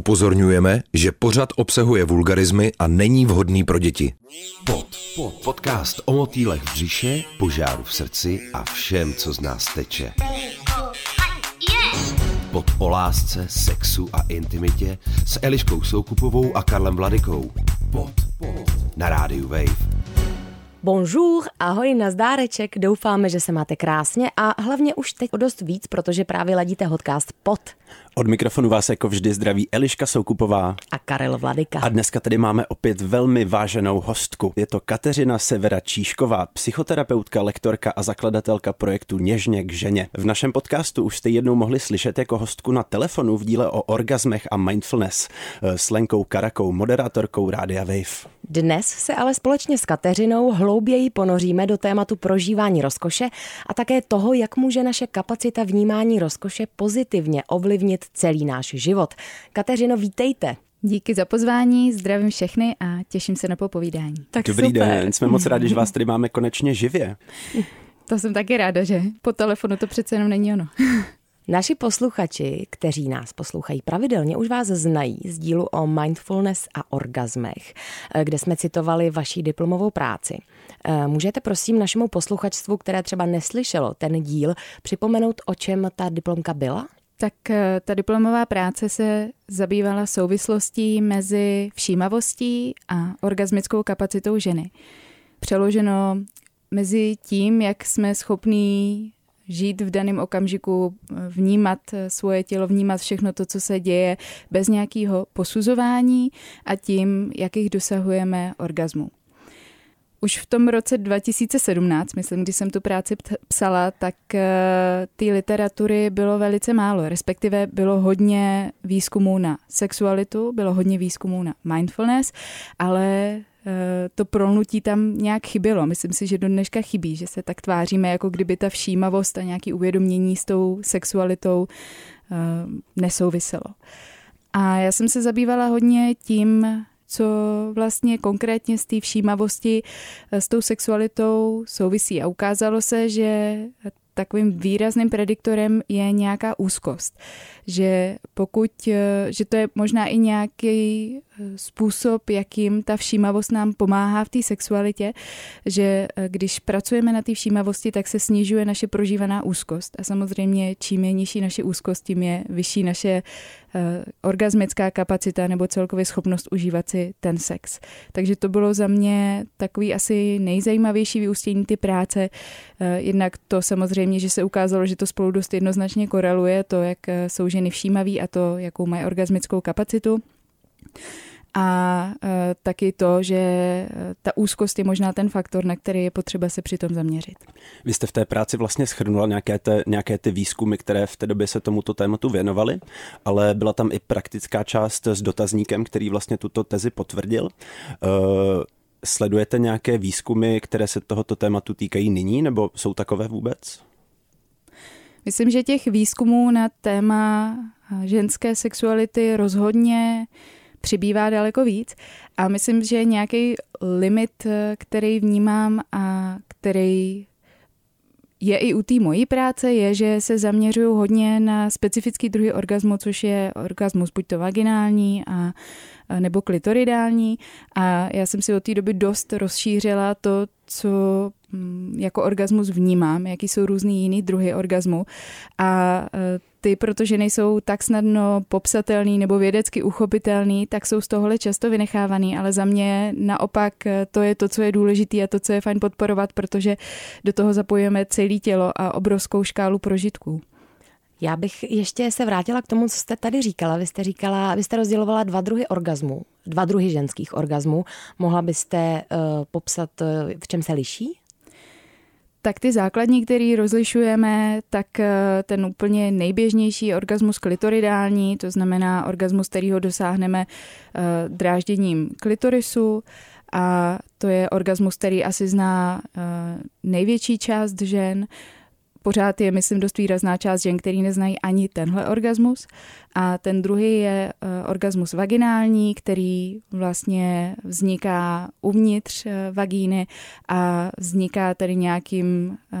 Upozorňujeme, že pořad obsahuje vulgarizmy a není vhodný pro děti. Pod, pod, podcast o motýlech v břiše, požáru v srdci a všem, co z nás teče. Pod o lásce, sexu a intimitě s Eliškou Soukupovou a Karlem Vladikou. Pod, pod, na rádiu Wave. Bonjour, ahoj, nazdáreček, doufáme, že se máte krásně a hlavně už teď o dost víc, protože právě ladíte podcast pod. Od mikrofonu vás jako vždy zdraví Eliška Soukupová a Karel Vladika. A dneska tady máme opět velmi váženou hostku. Je to Kateřina Severa Číšková, psychoterapeutka, lektorka a zakladatelka projektu Něžně k ženě. V našem podcastu už jste jednou mohli slyšet jako hostku na telefonu v díle o orgazmech a mindfulness eh, s Lenkou Karakou, moderátorkou Rádia Wave. Dnes se ale společně s Kateřinou hlouběji ponoříme do tématu prožívání rozkoše a také toho, jak může naše kapacita vnímání rozkoše pozitivně ovlivnit celý náš život. Kateřino, vítejte. Díky za pozvání, zdravím všechny a těším se na popovídání. Tak Dobrý super. den, jsme moc rádi, že vás tady máme konečně živě. To jsem taky ráda, že po telefonu to přece jenom není ono. Naši posluchači, kteří nás poslouchají pravidelně, už vás znají z dílu o mindfulness a orgazmech, kde jsme citovali vaší diplomovou práci. Eh, můžete prosím našemu posluchačstvu, které třeba neslyšelo ten díl, připomenout, o čem ta diplomka byla? Tak eh, ta diplomová práce se zabývala souvislostí mezi všímavostí a orgasmickou kapacitou ženy. Přeloženo mezi tím, jak jsme schopní žít v daném okamžiku, vnímat svoje tělo, vnímat všechno to, co se děje bez nějakého posuzování a tím, jakých dosahujeme orgazmu. Už v tom roce 2017, myslím, když jsem tu práci psala, tak uh, té literatury bylo velice málo, respektive bylo hodně výzkumů na sexualitu, bylo hodně výzkumů na mindfulness, ale Eh, to prolnutí tam nějak chybělo. Myslím si, že do dneška chybí, že se tak tváříme, jako kdyby ta všímavost a nějaký uvědomění s tou sexualitou eh, nesouviselo. A já jsem se zabývala hodně tím, co vlastně konkrétně z té všímavosti eh, s tou sexualitou souvisí. A ukázalo se, že takovým výrazným prediktorem je nějaká úzkost. Že pokud, že to je možná i nějaký způsob, jakým ta všímavost nám pomáhá v té sexualitě, že eh, když pracujeme na té všímavosti, tak se snižuje naše prožívaná úzkost. A samozřejmě, čím je nižší naše úzkost, tím je vyšší naše orgasmická kapacita nebo celkově schopnost užívat si ten sex. Takže to bylo za mě takový asi nejzajímavější vyústění ty práce. Uh, jednak to samozřejmě, že se ukázalo, že to spolu dost jednoznačně koreluje, to, jak jsou ženy všímaví a to, jakou mají orgasmickou kapacitu a e, taky to, že e, ta úzkost je možná ten faktor, na který je potřeba se přitom zaměřit. Vy jste v té práci vlastně schrnula nějaké, te, nějaké ty výzkumy, které v té době se tomuto tématu věnovaly, ale byla tam i praktická část s dotazníkem, který vlastně tuto tezi potvrdil. E, sledujete nějaké výzkumy, které se tohoto tématu týkají nyní, nebo jsou takové vůbec? Myslím, že těch výzkumů na téma ženské sexuality rozhodně přibývá daleko víc. A myslím, že nějaký limit, který vnímám a který je i u té mojí práce, je, že se zaměřuju hodně na specifický druhy orgasmu, což je orgasmus buď to vaginální a, a nebo klitoridální. A já jsem si od té doby dost rozšířila to, co mm, jako orgasmus vnímám, jaký jsou různý jiný druhy orgasmu a e, ty, protože nejsou tak snadno popsatelný nebo vědecky uchopitelný, tak jsou z tohohle často vynechávaný, ale za mě naopak e, to je to, co je důležité a to, co je fajn podporovat, protože do toho zapojíme celé tělo a obrovskou škálu prožitků. Já bych ještě se vrátila k tomu, co jste tady říkala. Vy jste říkala, vy jste rozdělovala dva druhy orgazmu, dva druhy ženských orgazmů. Mohla byste uh, popsat, uh, v čem se liší? Tak ty základní, který rozlišujeme, tak eh, ten úplně nejběžnější orgasmus klitoridální, to znamená orgasmus, kterýho dosáhneme drážděním klitorisu. A to je orgasmus, který asi zná největší část žen pořád je, myslím, dost výrazná část žen, který neznají ani tenhle orgasmus. A ten druhý je uh, orgasmus vaginální, který vlastně vzniká uvnitř uh, vagíny a vzniká tady nějakým uh,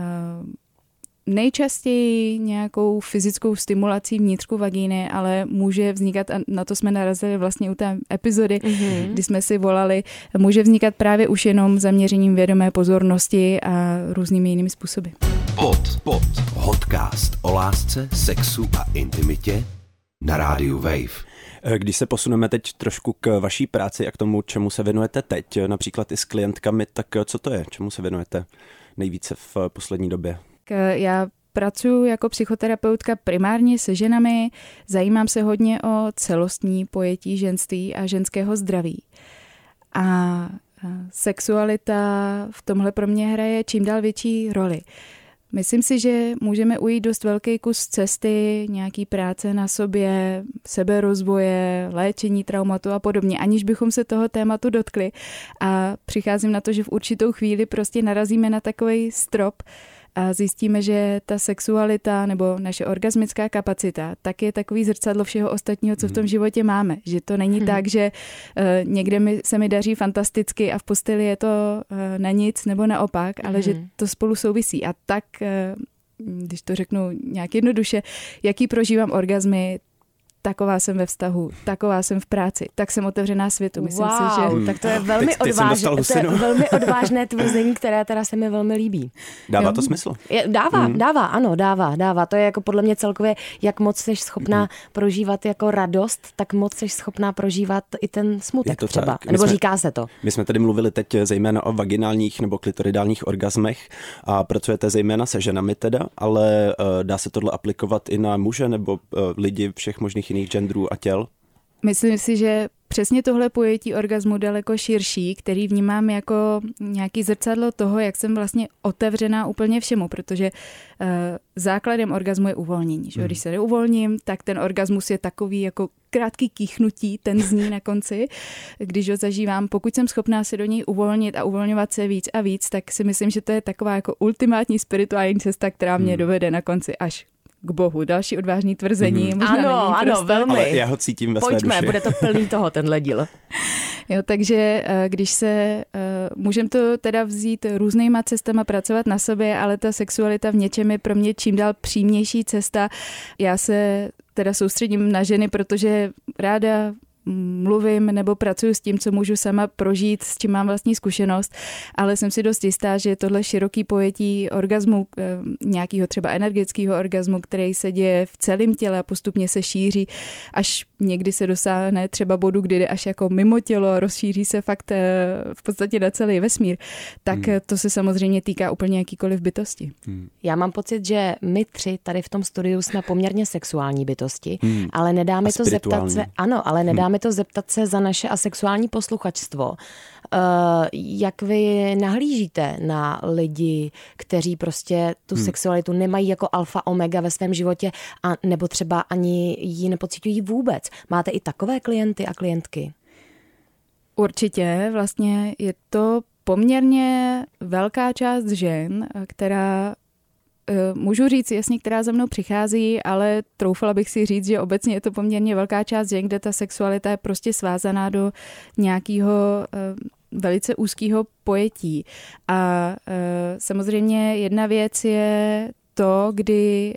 nejčastěji nějakou fyzickou stimulací vnitřku vagíny, ale může vznikat, a na to jsme narazili vlastně u té epizody, mm-hmm. kdy jsme si volali, může vznikat právě už jenom zaměřením vědomé pozornosti a různými jinými způsoby. Pod, pod, podcast o lásce, sexu a intimitě na rádiu Wave. Když se posuneme teď trošku k vaší práci a k tomu, čemu se věnujete teď, například i s klientkami, tak co to je, čemu se věnujete nejvíce v poslední době? Já pracuji jako psychoterapeutka primárně se ženami, zajímám se hodně o celostní pojetí ženství a ženského zdraví. A sexualita v tomhle pro mě hraje čím dál větší roli. Myslím si, že můžeme ujít dost velký kus cesty, nějaký práce na sobě, seberozvoje, léčení traumatu a podobně, aniž bychom se toho tématu dotkli. A přicházím na to, že v určitou chvíli prostě narazíme na takový strop, a zjistíme, že ta sexualita nebo naše orgasmická kapacita tak je takový zrcadlo všeho ostatního, co v tom hmm. životě máme. Že to není hmm. tak, že uh, někde mi, se mi daří fantasticky a v posteli je to uh, na nic nebo naopak, ale hmm. že to spolu souvisí. A tak uh, když to řeknu nějak jednoduše, jaký prožívám orgazmy, taková jsem ve vztahu, taková jsem v práci, tak jsem otevřená světu. Myslím wow, si, že... tak to je velmi, teď, odvážné, to je velmi odvážné tvrzení, které teda se mi velmi líbí. Dává jo? to smysl? Je, dává, mm. dává, ano, dává, dává. To je jako podle mě celkově, jak moc jsi schopná mm. prožívat jako radost, tak moc jsi schopná prožívat i ten smutek to třeba. Tak. Nebo jsme, říká se to. My jsme tady mluvili teď zejména o vaginálních nebo klitoridálních orgasmech a pracujete zejména se ženami teda, ale uh, dá se tohle aplikovat i na muže nebo uh, lidi všech možných jiných genderů a těl? Myslím si, že přesně tohle pojetí orgazmu daleko širší, který vnímám jako nějaký zrcadlo toho, jak jsem vlastně otevřená úplně všemu, protože uh, základem orgazmu je uvolnění. Že? Hmm. Když se neuvolním, tak ten orgasmus je takový jako krátký kýchnutí, ten zní na konci, když ho zažívám. Pokud jsem schopná se do něj uvolnit a uvolňovat se víc a víc, tak si myslím, že to je taková jako ultimátní spirituální cesta, která mě hmm. dovede na konci až k Bohu. Další odvážný tvrzení. Mm-hmm. Možná ano, ano, velmi. Ale já ho cítím ve Pojďme, své duši. bude to plný toho, tenhle díl. Jo, takže eh, když se, eh, můžeme to teda vzít různýma cestama, pracovat na sobě, ale ta sexualita v něčem je pro mě čím dál přímější cesta. Já se teda soustředím na ženy, protože ráda mluvím nebo pracuji s tím, co můžu sama prožít, s čím mám vlastní zkušenost, ale jsem si dost jistá, že tohle široký pojetí orgazmu, eh, nějakého třeba energetického orgazmu, který se děje v celém těle a postupně se šíří, až někdy se dosáhne třeba bodu, kdy jde až jako mimo tělo, rozšíří se fakt eh, v podstatě na celý vesmír, tak hmm. to se samozřejmě týká úplně jakýkoliv bytosti. Hmm. Já mám pocit, že my tři tady v tom studiu jsme poměrně sexuální bytosti, hmm. ale nedáme to zeptat se, ano, ale nedáme hmm to zeptat se za naše asexuální posluchačstvo. Eh, jak vy nahlížíte na lidi, kteří prostě tu hmm. sexualitu nemají jako alfa omega ve svém životě a nebo třeba ani ji nepocitují vůbec? Máte i takové klienty a klientky? Určitě, vlastně je to poměrně velká část žen, která Eh, můžu říct jasně, která za mnou přichází, ale troufala bych si říct, že obecně je to poměrně velká část žen, kde ta sexualita je prostě svázaná do nějakého eh, velice úzkého pojetí. A eh, samozřejmě jedna věc je to, kdy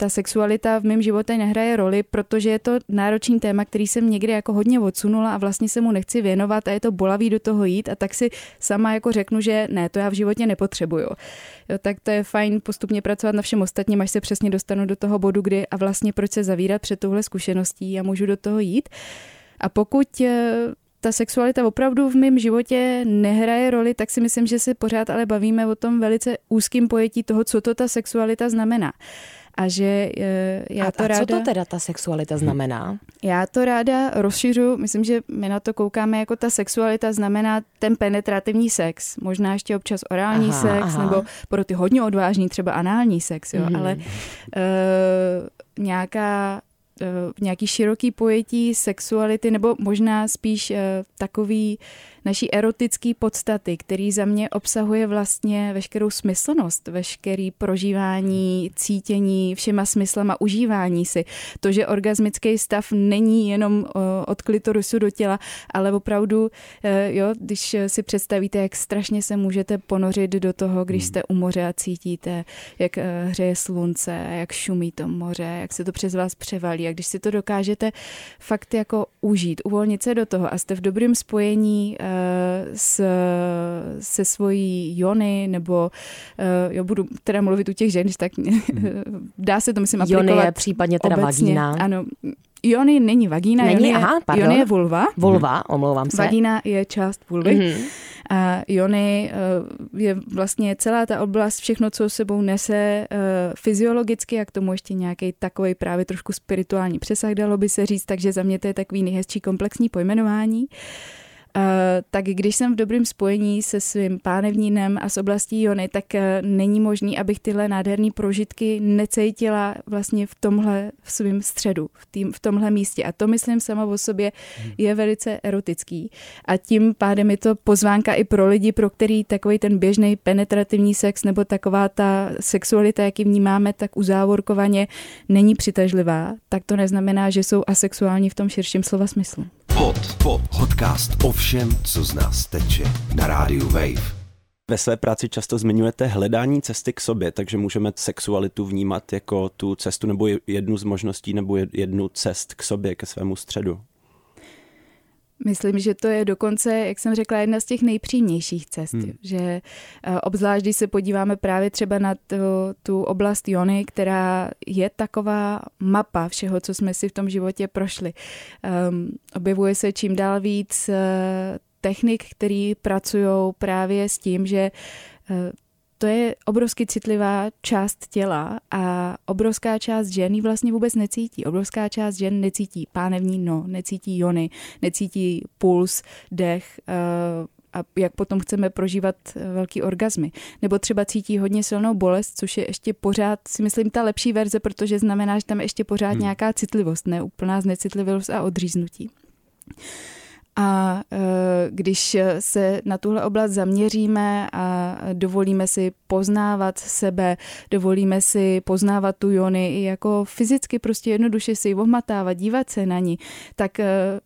ta sexualita v mém životě nehraje roli, protože je to náročný téma, který jsem někdy jako hodně odsunula a vlastně se mu nechci věnovat a je to bolavý do toho jít a tak si sama jako řeknu, že ne, to já v životě nepotřebuju. Jo, tak to je fajn postupně pracovat na všem ostatním, až se přesně dostanu do toho bodu, kdy a vlastně proč se zavírat před touhle zkušeností a můžu do toho jít. A pokud eh, ta sexualita opravdu v mém životě nehraje roli, tak si myslím, že se pořád ale bavíme o tom velice úzkým pojetí toho, co to ta sexualita znamená a že eh, já a, to a ráda... co to teda ta sexualita znamená? Já to ráda rozšiřu, myslím, že my na to koukáme jako ta sexualita znamená ten penetrativní sex, možná ještě občas orální aha, sex, aha. nebo pro ty hodně odvážný třeba anální sex, jo, mm. ale uh, nějaká nějaký široký pojetí sexuality, nebo možná spíš takový naší erotické podstaty, který za mě obsahuje vlastně veškerou smyslnost, veškerý prožívání, cítění, všema smyslama užívání si. To, že orgasmický stav není jenom od klitorisu do těla, ale opravdu, e, jo, když si představíte, jak strašně se můžete ponořit do toho, když hmm. jste u moře a cítíte, jak hřeje slunce, jak šumí to moře, jak se to přes vás převalí a když si to dokážete fakt jako užít, uvolnit se do toho a jste v dobrém spojení e, s, se svojí Jony, nebo uh, jo, budu teda mluvit u těch žen, tak hmm. dá se to, myslím, aplikovat Jony je případně teda obecně. vagína. Ano, Jony není vagína, není, Jony, aha, je, Jony je vulva. Vulva, omlouvám se. Vagína je část vulvy. Mm-hmm. A Jony uh, je vlastně celá ta oblast, všechno, co sebou nese uh, fyziologicky a k tomu ještě nějaký takový právě trošku spirituální přesah, dalo by se říct, takže za mě to je takový nejhezčí komplexní pojmenování. Tak když jsem v dobrém spojení se svým pánevnínem a s oblastí Jony, tak uh, není možný, abych tyhle nádherné prožitky necítila vlastně v tomhle v svém středu, v, tým, v tomhle místě. A to myslím sama o sobě hmm. je velice erotický. A tím pádem je to pozvánka i pro lidi, pro který takový ten běžný penetrativní sex nebo taková ta sexualita, jaký vnímáme, tak uzávorkovaně není přitažlivá, tak to neznamená, že jsou asexuální v tom širším slova smyslu. Pod, pod, podcast o všem, co z nás teče na rádiu Wave. Ve své práci často zmiňujete hledání cesty k sobě, takže můžeme sexualitu vnímat jako tu cestu nebo jednu z možností nebo jednu cest k sobě, ke svému středu. Myslím, že to je dokonce, jak jsem řekla, jedna z těch nejpřímějších cest. Hmm. Že eh, obzvlášť, když se podíváme právě třeba na tu, tu oblast Jony, která je taková mapa všeho, co jsme si v tom životě prošli. Um, objevuje se čím dál víc uh, technik, který pracují právě s tím, že uh, to je obrovsky citlivá část těla a obrovská část žen ji vlastně vůbec necítí. Obrovská část žen necítí pánevní no, necítí jony, necítí puls, dech, uh, a jak potom chceme prožívat eh, velký orgazmy. Nebo třeba cítí hodně silnou bolest, což je ještě pořád, si myslím, ta lepší verze, protože znamená, že tam je ještě pořád hmm. nějaká citlivost, ne úplná znecitlivost a odříznutí. A e, když se na tuhle oblast zaměříme a dovolíme si poznávat sebe, dovolíme si poznávat tu jony i jako fyzicky prostě jednoduše si ji ohmatávat, dívat se na ní, tak e, e,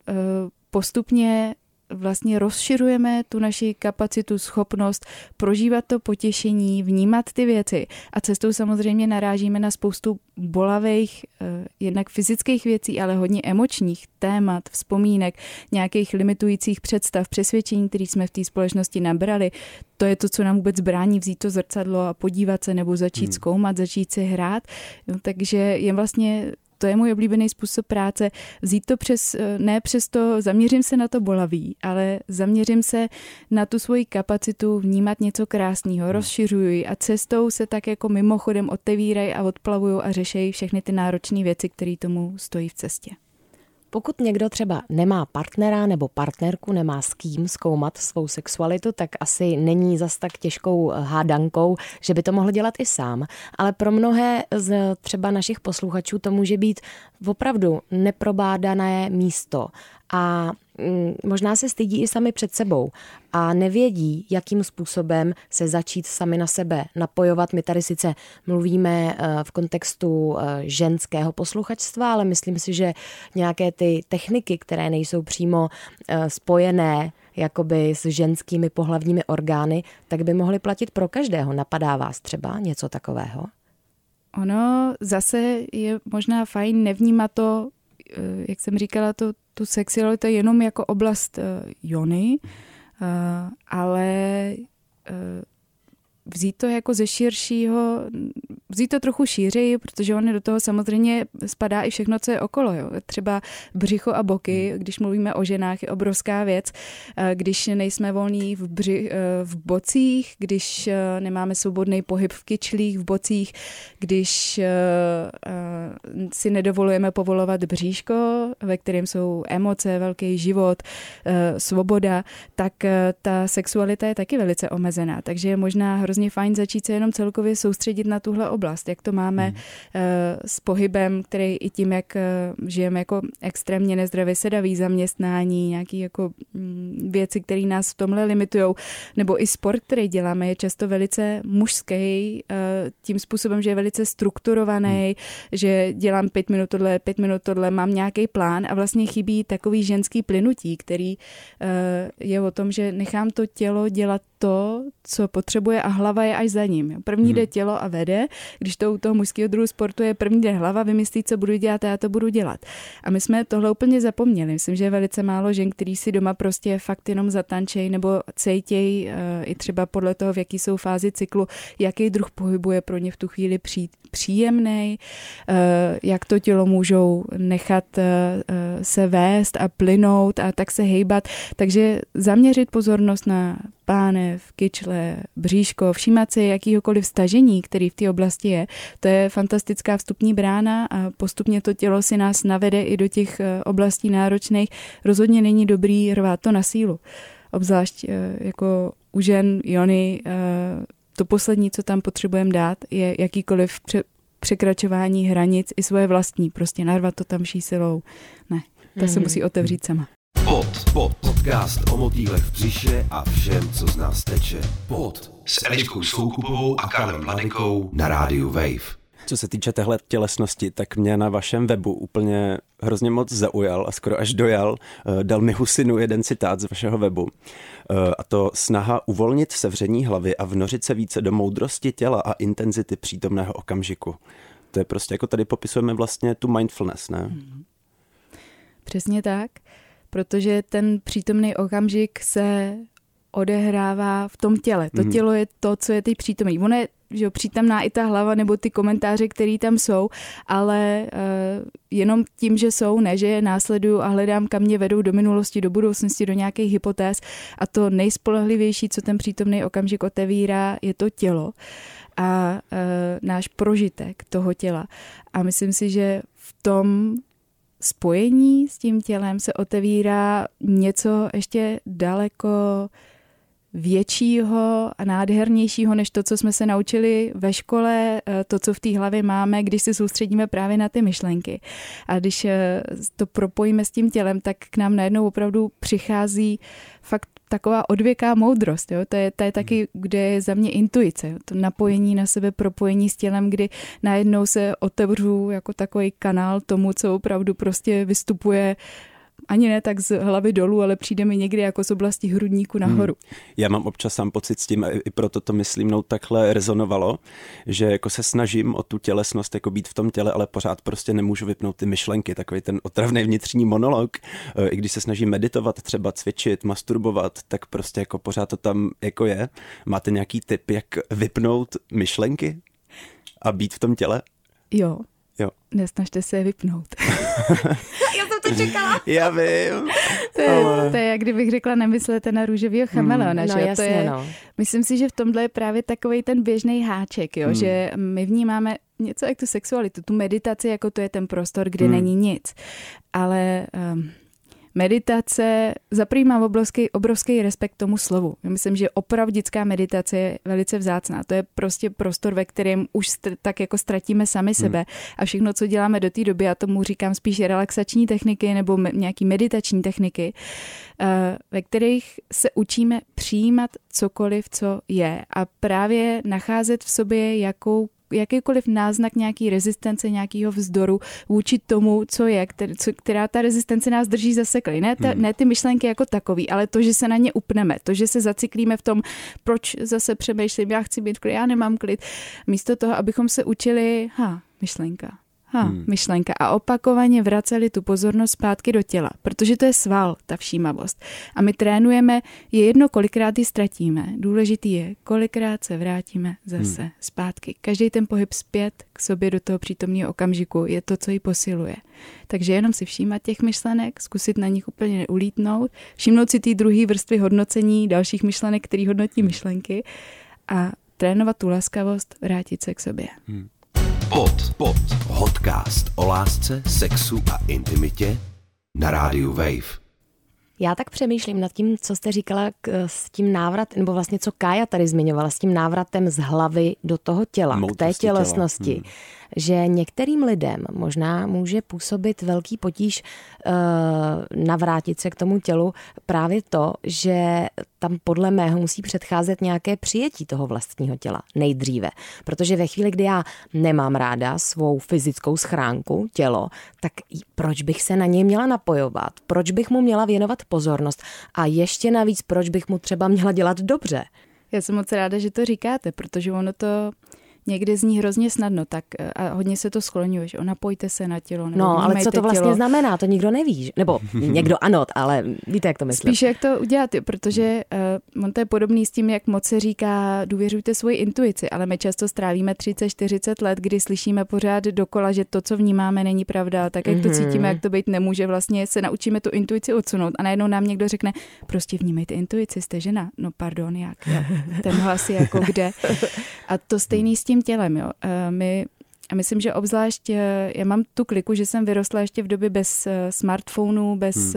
postupně vlastně rozširujeme tu naši kapacitu, schopnost prožívat to potěšení, vnímat ty věci. A cestou samozřejmě narážíme na spoustu bolavých, eh, jednak fyzických věcí, ale hodně emočních témat, vzpomínek, nějakých limitujících představ, přesvědčení, které jsme v té společnosti nabrali. To je to, co nám vůbec brání vzít to zrcadlo a podívat se nebo začít hmm. zkoumat, začít si hrát. No, takže je vlastně to je můj oblíbený způsob práce, vzít to přes, eh, ne přes to, zaměřím se na to bolaví, ale zaměřím se na tu svoji kapacitu vnímat něco krásného, hmm. rozšiřuji a cestou se tak jako mimochodem otevírají a odplavují a řešejí všechny ty náročné věci, které tomu stojí v cestě. Pokud někdo třeba nemá partnera nebo partnerku, nemá s kým zkoumat svou sexualitu, tak asi není zas tak těžkou hádankou, že by to mohl dělat i sám. Ale pro mnohé z třeba našich posluchačů to může být opravdu neprobádané místo. A Mm, možná se stydí i sami před sebou a nevědí, jakým způsobem se začít sami na sebe napojovat. My tady sice mluvíme eh, v kontextu eh, ženského posluchačstva, ale myslím si, že nějaké ty techniky, které nejsou přímo eh, spojené jakoby s ženskými pohlavními orgány, tak by mohly platit pro každého. Napadá vás třeba něco takového? Ono zase je možná fajn nevnímat to, jak jsem říkala, to tu sexualitu jenom jako oblast uh, jony, uh, ale vzít to jako ze širšího, vzít to trochu šířeji, protože on do toho samozřejmě spadá i všechno, co je okolo. Jo. Třeba břicho a boky, hmm. když mluvíme o ženách, je obrovská věc. Když nejsme volní v, bři, v bocích, když nemáme svobodný pohyb v kyčlích, v bocích, když si nedovolujeme povolovat bříško, ve kterém jsou emoce, velký život, svoboda, tak ta sexualita je taky velice omezená. Takže je možná hrozně hrozně fajn začít se jenom celkově soustředit na tuhle oblast, jak to máme hmm. s pohybem, který i tím, jak žijeme jako extrémně nezdravě sedavý zaměstnání, nějaký jako mm, věci, které nás v tomhle limitují, nebo i sport, který děláme, je často velice mužský, tím způsobem, že je velice strukturovaný, hmm. že dělám pět minut tohle, pět minut tohle, mám nějaký plán a vlastně chybí takový ženský plynutí, který je o tom, že nechám to tělo dělat to, co potřebuje a hlava je až za ním. První hmm. jde tělo a vede, když to u toho mužského druhu sportu je první jde hlava, vymyslí, co budu dělat a já to budu dělat. A my jsme tohle úplně zapomněli. Myslím, že je velice málo žen, který si doma prostě fakt jenom zatančej nebo cejtěj uh, i třeba podle toho, v jaký jsou fázi cyklu, jaký druh pohybu je pro ně v tu chvíli pří, příjemný, uh, jak to tělo můžou nechat uh, se vést a plynout a tak se hejbat. Takže zaměřit pozornost na pánev, kyčle, bříško, všímat si jakýhokoliv stažení, který v té oblasti je. To je fantastická vstupní brána a postupně to tělo si nás navede i do těch eh, oblastí náročných. Rozhodně není dobrý rvát to na sílu. Obzvlášť eh, jako u žen, Jony, eh, to poslední, co tam potřebujeme dát, je jakýkoliv překračování hranic i svoje vlastní. Prostě narvat to tam silou. Ne, ta mm-hmm. se mhm. musí otevřít sama. Pod, pod, podcast o motýlech v břiše a všem, co z nás teče. Pod s Eliškou Soukupovou a Karlem Mladenkou na rádiu Wave. Co se týče téhle tělesnosti, tak mě na vašem webu úplně hrozně moc zaujal a skoro až dojal. Eh, dal mi Husinu jeden citát z vašeho webu. Eh, a to snaha uvolnit sevření hlavy a vnořit se více do moudrosti těla a intenzity přítomného okamžiku. To je prostě jako tady popisujeme vlastně tu mindfulness, ne? Mhm. Přesně tak protože ten přítomný okamžik se odehrává v tom těle. To mm. tělo je to, co je teď přítomný. Ono je že přítomná i ta hlava nebo ty komentáře, které tam jsou, ale uh, jenom tím, že jsou, ne, že je následuju a hledám, kam mě vedou do minulosti, do budoucnosti, do nějakých hypotéz a to nejspolehlivější, co ten přítomný okamžik otevírá, je to tělo a uh, náš prožitek toho těla. A myslím si, že v tom spojení s tím tělem se otevírá něco ještě daleko většího a nádhernějšího než to, co jsme se naučili ve škole, eh, to, co v té hlavě máme, když se soustředíme právě na ty myšlenky. A když eh, to propojíme s tím tělem, tak k nám najednou opravdu přichází fakt taková odvěká moudrost. Jo? To, je, to je taky, kde je za mě intuice. Jo? To napojení na sebe, propojení s tělem, kdy najednou se otevřu jako takový kanál tomu, co opravdu prostě vystupuje ani ne tak z hlavy dolů, ale přijde mi někdy jako z oblasti hrudníku nahoru. Hmm. Já mám občas sám pocit s tím, i proto to myslím, no takhle rezonovalo, že jako se snažím o tu tělesnost, jako být v tom těle, ale pořád prostě nemůžu vypnout ty myšlenky, takový ten otravný vnitřní monolog. E, I když se snažím meditovat, třeba cvičit, masturbovat, tak prostě jako pořád to tam jako je. Máte nějaký tip, jak vypnout myšlenky a být v tom těle? Jo. Jo. Nesnažte se je vypnout. to čekala. Já vím. To je, ale... to je, jak kdybych řekla, nemyslete na růžovýho chameleona. Hmm, no, že? Jasně, to je, no. Myslím si, že v tomhle je právě takový ten běžný háček, jo? Hmm. že my vnímáme něco jak tu sexualitu, tu meditaci, jako to je ten prostor, kde hmm. není nic. Ale... Um, meditace, za mám obrovský, obrovský respekt tomu slovu. Já myslím, že opravdická meditace je velice vzácná. To je prostě prostor, ve kterém už tak jako ztratíme sami hmm. sebe a všechno, co děláme do té doby, já tomu říkám spíš relaxační techniky nebo me- nějaký meditační techniky, uh, ve kterých se učíme přijímat cokoliv, co je a právě nacházet v sobě jakou jakýkoliv náznak nějaký rezistence, nějakého vzdoru vůči tomu, co je, který, co, která ta rezistence nás drží zaseklý. Ne, ta, hmm. ne ty myšlenky jako takový, ale to, že se na ně upneme, to, že se zaciklíme v tom, proč zase přemýšlím, já chci být klid, já nemám klid. Místo toho, abychom se učili, ha, myšlenka, Ha, hmm. myšlenka. A opakovaně vraceli tu pozornost zpátky do těla, protože to je sval, ta všímavost. A my trénujeme, je jedno, kolikrát ji ztratíme. Důležitý je, kolikrát se vrátíme zase hmm. zpátky. Každý ten pohyb zpět k sobě do toho přítomného okamžiku je to, co ji posiluje. Takže jenom si všímat těch myšlenek, zkusit na nich úplně neulítnout, všimnout si ty druhé vrstvy hodnocení dalších myšlenek, který hodnotí myšlenky a trénovat tu laskavost, vrátit se k sobě. Hmm. Pod, pod, podcast o lásce, sexu a intimitě na rádiu Wave. Já tak přemýšlím nad tím, co jste říkala k, s tím návrat, nebo vlastně co Kája tady zmiňovala, s tím návratem z hlavy do toho těla, k té tělesnosti. Těla. Hmm že některým lidem možná může působit velký potíž uh, navrátit se k tomu tělu právě to, že tam podle mého musí předcházet nějaké přijetí toho vlastního těla nejdříve. Protože ve chvíli, kdy já nemám ráda svou fyzickou schránku, tělo, tak proč bych se na něj měla napojovat? Proč bych mu měla věnovat pozornost? A ještě navíc, proč bych mu třeba měla dělat dobře? Já jsem moc ráda, že to říkáte, protože ono to někdy zní hrozně snadno, tak eh, a hodně se to skloňuje, že napojte se na tělo. Nebo no, ale co to vlastně tělo. znamená, to nikdo neví, nebo někdo ano, ale víte, jak to myslím. Spíš jak to udělat, protože uh, on to je podobný s tím, jak moc se říká, důvěřujte svoji intuici, ale my často strávíme 30-40 let, kdy slyšíme pořád dokola, že to, co vnímáme, není pravda, tak jak mm-hmm. to mhm. cítíme, jak to být nemůže, vlastně se naučíme tu intuici odsunout a najednou nám někdo řekne, prostě vnímejte intuici, jste žena. No pardon, jak? Ten hlas je jako kde? A to stejný s tím tím tělem. Jo. Eh, my a myslím, že obzvlášť, eh, já mám tu kliku, že jsem vyrostla ještě v době bez eh, smartphonů, bez hmm.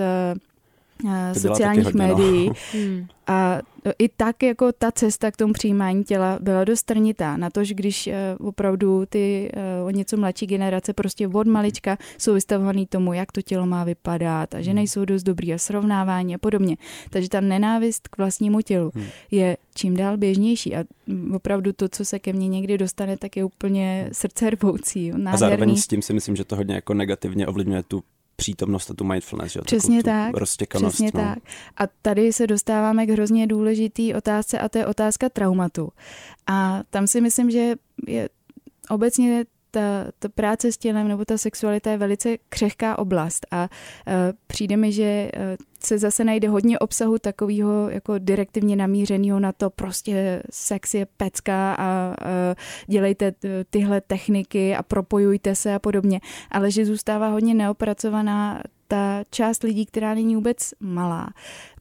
Sociálních médií. No. Hmm. A i tak jako ta cesta k tomu přijímání těla byla dost trnitá. Na to, že když eh, opravdu ty eh, o něco mladší generace prostě od malička jsou vystavovaný tomu, jak to tělo má vypadat a že hmm. nejsou dost dobrý a srovnávání a podobně. Takže ta nenávist k vlastnímu tělu hmm. je čím dál běžnější a opravdu to, co se ke mně někdy dostane, tak je úplně srdcervoucí. A zároveň s tím si myslím, že to hodně jako negativně ovlivňuje tu přítomnost a tu mindfulness, jo? Přesně tak. Přesně no. tak. A tady se dostáváme k hrozně důležitý otázce a to je otázka traumatu. A tam si myslím, že je obecně ta, ta práce s tělem nebo ta sexualita je velice křehká oblast a uh, přijde mi, že uh, se zase najde hodně obsahu takového jako direktivně namířeného na to prostě sex je pecka a uh, dělejte tyhle techniky a propojujte se a podobně, ale že zůstává hodně neopracovaná ta část lidí, která není vůbec malá,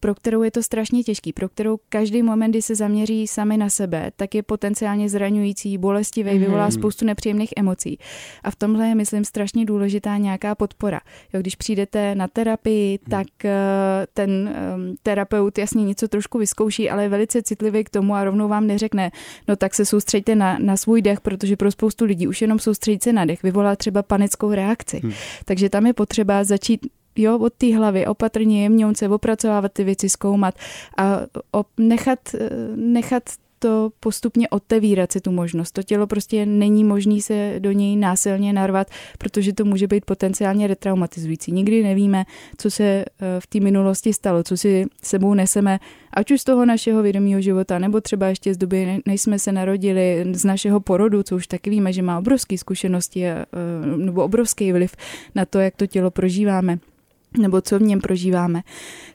pro kterou je to strašně těžký, pro kterou každý moment, kdy se zaměří sami na sebe, tak je potenciálně zraňující, bolestivý, mm-hmm. vyvolá spoustu nepříjemných emocí. A v tomhle je, myslím, strašně důležitá nějaká podpora. Jo, když přijdete na terapii, mm. tak uh, ten um, terapeut jasně něco trošku vyzkouší, ale je velice citlivý k tomu a rovnou vám neřekne, no tak se soustřeďte na, na svůj dech, protože pro spoustu lidí už jenom soustředit se na dech vyvolá třeba panickou reakci. Mm. Takže tam je potřeba začít jo, od té hlavy opatrně jemňonce opracovávat ty věci, zkoumat a nechat, nechat to postupně otevírat si tu možnost. To tělo prostě není možný se do něj násilně narvat, protože to může být potenciálně retraumatizující. Nikdy nevíme, co se eh, v té minulosti stalo, co si sebou neseme, ať už z toho našeho vědomího života, nebo třeba ještě z doby, než jsme se narodili, z našeho porodu, co už taky víme, že má obrovské zkušenosti eh, nebo obrovský vliv na to, jak to tělo prožíváme nebo co v něm prožíváme,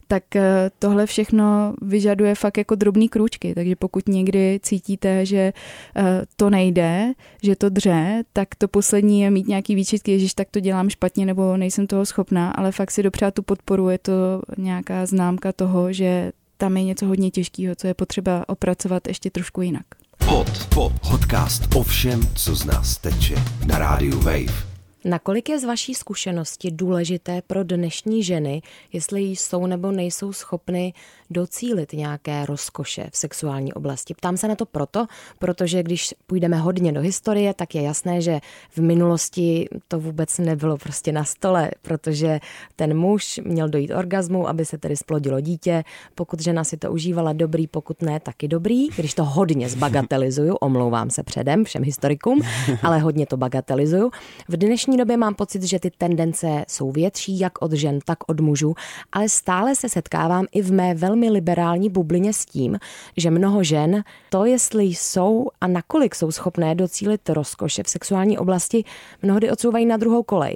tak eh, tohle všechno vyžaduje fakt jako drobný krůčky, takže pokud někdy cítíte, že eh, to nejde, že to dře, tak to poslední je mít nějaký výčitky, že tak to dělám špatně nebo nejsem toho schopná, ale fakt si dopřát tu podporu, je to nějaká známka toho, že tam je něco hodně těžkého, co je potřeba opracovat ještě trošku jinak. Pod, pod, podcast o všem, co z nás teče na rádiu Wave. Nakolik je z vaší zkušenosti důležité pro dnešní ženy, jestli jsou nebo nejsou schopny docílit nějaké rozkoše v sexuální oblasti? Ptám se na to proto, protože když půjdeme hodně do historie, tak je jasné, že v minulosti to vůbec nebylo prostě na stole, protože ten muž měl dojít orgazmu, aby se tedy splodilo dítě. Pokud žena si to užívala dobrý, pokud ne, taky dobrý. Když to hodně zbagatelizuju, omlouvám se předem všem historikům, ale hodně to bagatelizuju. V dnešní dnešní době mám pocit, že ty tendence jsou větší jak od žen, tak od mužů, ale stále se setkávám i v mé velmi liberální bublině s tím, že mnoho žen to, jestli jsou a nakolik jsou schopné docílit rozkoše v sexuální oblasti, mnohdy odsouvají na druhou kolej.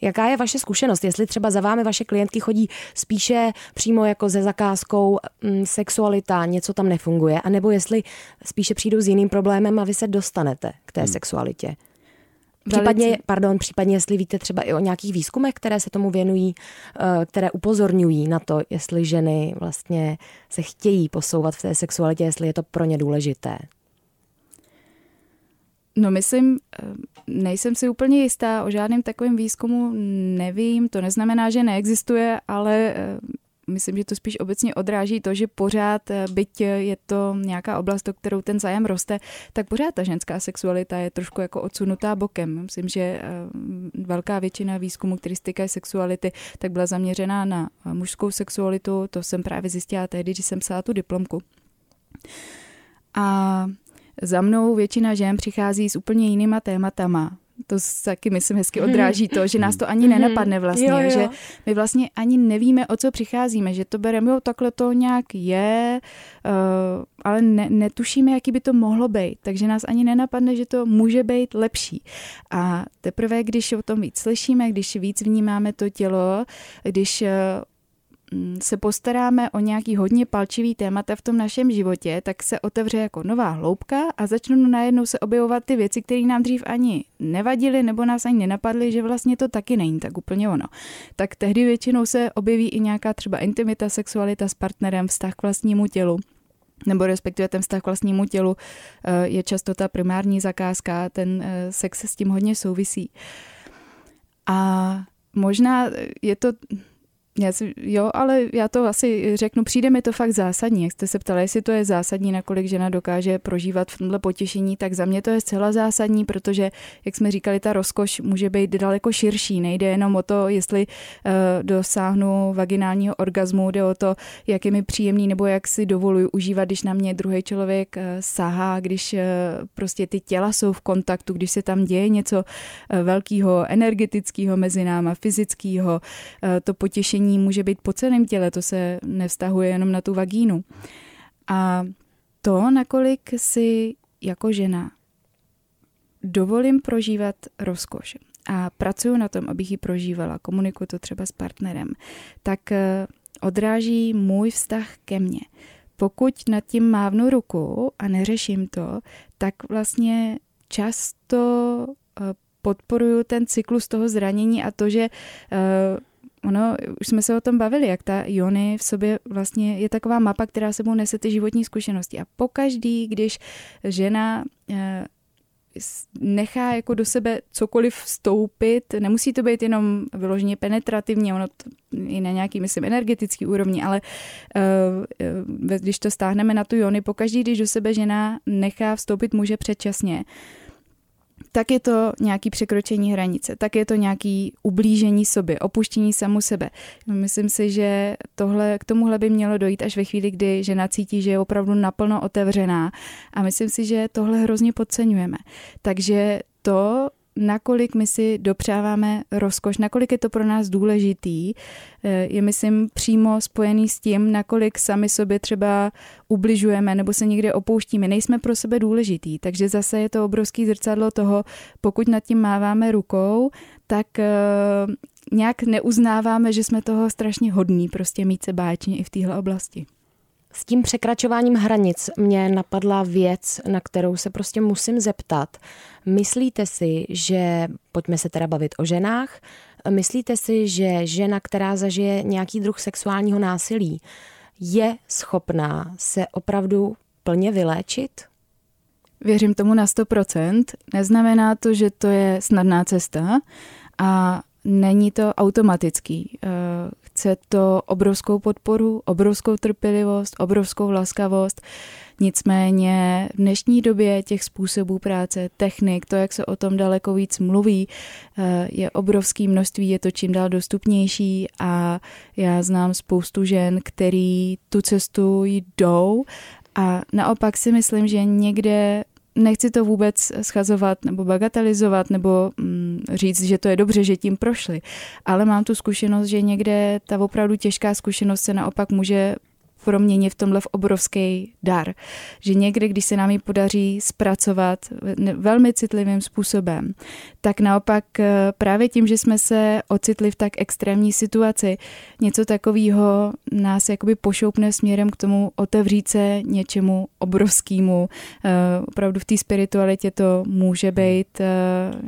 Jaká je vaše zkušenost? Jestli třeba za vámi vaše klientky chodí spíše přímo jako ze zakázkou mm, sexualita, něco tam nefunguje, anebo jestli spíše přijdou s jiným problémem a vy se dostanete k té hmm. sexualitě? Případně, pardon, případně, jestli víte třeba i o nějakých výzkumech, které se tomu věnují, eh, které upozorňují na to, jestli ženy vlastně se chtějí posouvat v té sexualitě, jestli je to pro ně důležité. No myslím, eh, nejsem si úplně jistá, o žádném takovém výzkumu nevím, to neznamená, že neexistuje, ale eh, myslím, že to spíš obecně odráží to, že pořád, eh, byť je to nějaká oblast, do kterou ten zájem roste, tak pořád ta ženská sexualita je trošku jako odsunutá bokem. Myslím, že eh, velká většina výzkumů, který stykají sexuality, tak byla zaměřená na mužskou sexualitu. To jsem právě zjistila tehdy, když jsem psala tu diplomku. A za mnou většina žen přichází s úplně jinýma tématama. To taky, myslím, hezky mhm. odráží to, že nás to ani mhm. nenapadne vlastně, jo, jo. že my vlastně ani nevíme, o co přicházíme, že to bereme, jo, takhle to nějak je, uh, ale ne, netušíme, jaký by to mohlo být, takže nás ani nenapadne, že to může být lepší. A teprve, když o tom víc slyšíme, když víc vnímáme to tělo, když Mm, se postaráme o nějaký hodně palčivý témata v tom našem životě, tak se otevře jako nová hloubka a začnou najednou se objevovat ty věci, které nám dřív ani nevadily nebo nás ani nenapadly, že vlastně to taky není tak úplně ono. Tak tehdy většinou se objeví i nějaká třeba intimita, sexualita s partnerem, vztah k vlastnímu tělu nebo respektive ten vztah k vlastnímu tělu eh, je často ta primární zakázka, ten eh, sex s tím hodně souvisí. A možná je to já si, jo, ale já to asi řeknu, přijde mi to fakt zásadní. Jak jste se ptali, jestli to je zásadní, nakolik žena dokáže prožívat v tomhle potěšení, tak za mě to je zcela zásadní, protože, jak jsme říkali, ta rozkoš může být daleko širší. Nejde jenom o to, jestli uh, dosáhnu vaginálního orgazmu, jde o to, jak je mi příjemný nebo jak si dovoluji užívat, když na mě druhý člověk uh, sahá, když uh, prostě ty těla jsou v kontaktu, když se tam děje něco uh, velkého, energetického mezi náma, fyzického, uh, to potěšení utrpení může být po celém těle, to se nevztahuje jenom na tu vagínu. A to, nakolik si jako žena dovolím prožívat rozkoš a pracuju na tom, abych ji prožívala, komunikuju to třeba s partnerem, tak eh, odráží můj vztah ke mně. Pokud nad tím mávnu ruku a neřeším to, tak vlastně často eh, podporuju ten cyklus toho zranění a to, že eh, ono, už jsme se o tom bavili, jak ta Jony v sobě vlastně je taková mapa, která sebou nese ty životní zkušenosti. A pokaždý, když žena eh, nechá jako do sebe cokoliv vstoupit, nemusí to být jenom vyloženě penetrativně, ono to i na nějaký, myslím, energetický úrovni, ale uh, když to stáhneme na tu jony, pokaždý, když do sebe žena nechá vstoupit muže předčasně, tak je to nějaký překročení hranice, tak je to nějaký ublížení sobě, opuštění samu sebe. Myslím si, že tohle, k tomuhle by mělo dojít až ve chvíli, kdy žena cítí, že je opravdu naplno otevřená a myslím si, že tohle hrozně podceňujeme. Takže to nakolik my si dopřáváme rozkoš, nakolik je to pro nás důležitý, eh, je myslím přímo spojený s tím, nakolik sami sobě třeba ubližujeme nebo se někde opouštíme. Nejsme pro sebe důležitý, takže zase je to obrovský zrcadlo toho, pokud nad tím máváme rukou, tak eh, nějak neuznáváme, že jsme toho strašně hodní, prostě mít se báječně i v téhle oblasti. S tím překračováním hranic mě napadla věc, na kterou se prostě musím zeptat. Myslíte si, že, pojďme se teda bavit o ženách, myslíte si, že žena, která zažije nějaký druh sexuálního násilí, je schopná se opravdu plně vyléčit? Věřím tomu na 100%. Neznamená to, že to je snadná cesta a není to automatický. Eh, chce to obrovskou podporu, obrovskou trpělivost, obrovskou laskavost. Nicméně v dnešní době těch způsobů práce, technik, to, jak se o tom daleko víc mluví, eh, je obrovský množství, je to čím dál dostupnější a já znám spoustu žen, který tu cestu jdou a naopak si myslím, že někde nechci to vůbec schazovat nebo bagatelizovat nebo mm, říct, že to je dobře, že tím prošli, ale mám tu zkušenost, že někde ta opravdu těžká zkušenost se naopak může proměně v tomhle v obrovský dar. Že někdy, když se nám ji podaří zpracovat velmi citlivým způsobem, tak naopak eh, právě tím, že jsme se ocitli v tak extrémní situaci, něco takového nás jakoby pošoupne směrem k tomu otevřít se něčemu obrovskému. Eh, opravdu v té spiritualitě to může být eh,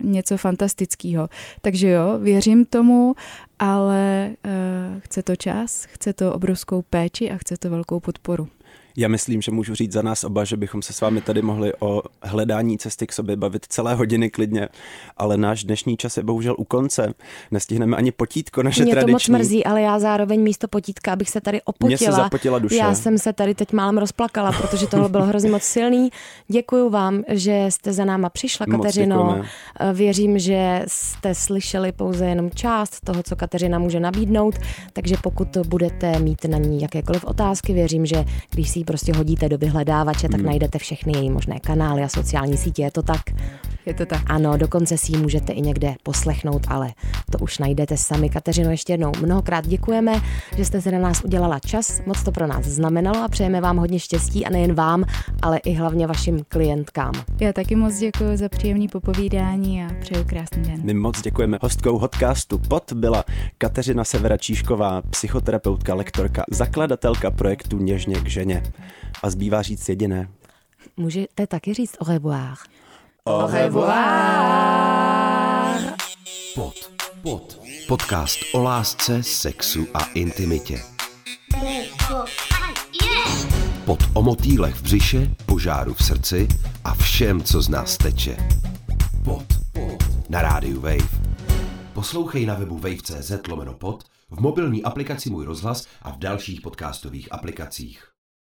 něco fantastického. Takže jo, věřím tomu ale uh, chce to čas, chce to obrovskou péči a chce to velkou podporu. Já myslím, že můžu říct za nás oba, že bychom se s vámi tady mohli o hledání cesty k sobě bavit celé hodiny klidně, ale náš dnešní čas je bohužel u konce. Nestihneme ani potítko naše Mě tradiční. to moc mrzí, ale já zároveň místo potítka, abych se tady opotila. Mně se zapotila duše. Já jsem se tady teď málem rozplakala, protože tohle bylo hrozně moc silný. Děkuji vám, že jste za náma přišla, Kateřino. děkujeme. Věřím, že jste slyšeli pouze jenom část toho, co Kateřina může nabídnout, takže pokud budete mít na ní jakékoliv otázky, věřím, že když si prostě hodíte do vyhledávače, tak Hmm. najdete všechny její možné kanály a sociální sítě. Je to tak? Je to tak. Ano, dokonce si ji můžete i někde poslechnout, ale to už najdete sami. Kateřino, ještě jednou mnohokrát děkujeme, že jste se na nás udělala čas, moc to pro nás znamenalo a přejeme vám hodně štěstí a nejen vám, ale i hlavně vašim klientkám. Já taky moc děkuji za příjemný popovídání a přeju krásný den. My moc děkujeme. Hostkou podcastu POT byla Kateřina Severa Číšková, psychoterapeutka, lektorka, zakladatelka projektu Něžně k ženě. A zbývá říct jediné. Můžete taky říct au revoir. Au Pod, pod. Podcast o lásce, sexu a intimitě. Pod o motýlech v břiše, požáru v srdci a všem, co z nás teče. Pod, pod. Na rádiu Wave. Poslouchej na webu wave.cz lomeno pod, v mobilní aplikaci Můj rozhlas a v dalších podcastových aplikacích.